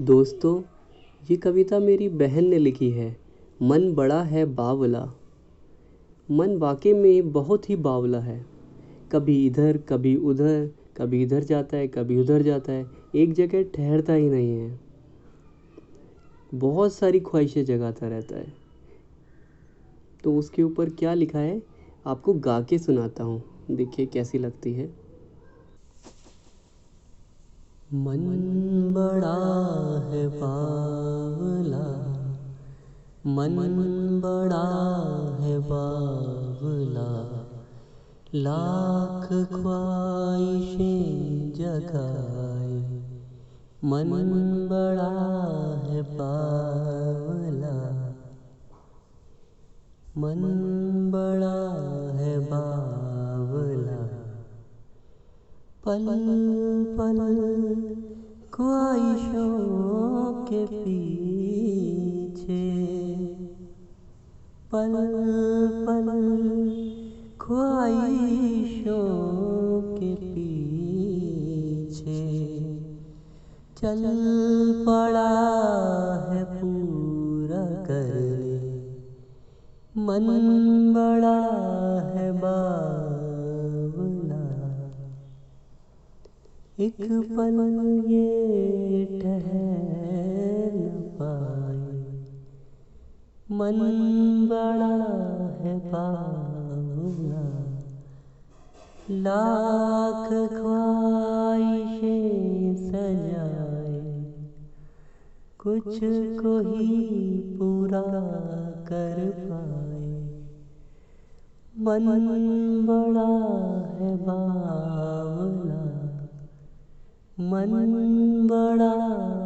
दोस्तों, ये कविता मेरी बहन ने लिखी है। मन बड़ा है बावला। मन वाकई में बहुत ही बावला है। कभी इधर, कभी उधर, कभी इधर जाता है, कभी उधर जाता है, एक जगह ठहरता ही नहीं है। बहुत सारी ख्वाहिशें जगाता रहता है। तो उसके ऊपर क्या लिखा है? आपको गा के सुनाता हूँ। देखिए कैसी लगती है। मन बड़ा मन बड़ा है बावला। लाख ख्वाहिशें जगाए। मन बड़ा है बावला। मन बड़ा है बावला। पल पल ख्वाहिशों के पीछे पल पल ख्वाहिशों के पीछे चल पड़ा है पूरा करने मन बड़ा है बावला एक पल ये मन बड़ा है बावला। लाख ख्वाहिशें सजाए। कुछ को ही पूरा कर पाए। मन बड़ा है बावला। मन बड़ा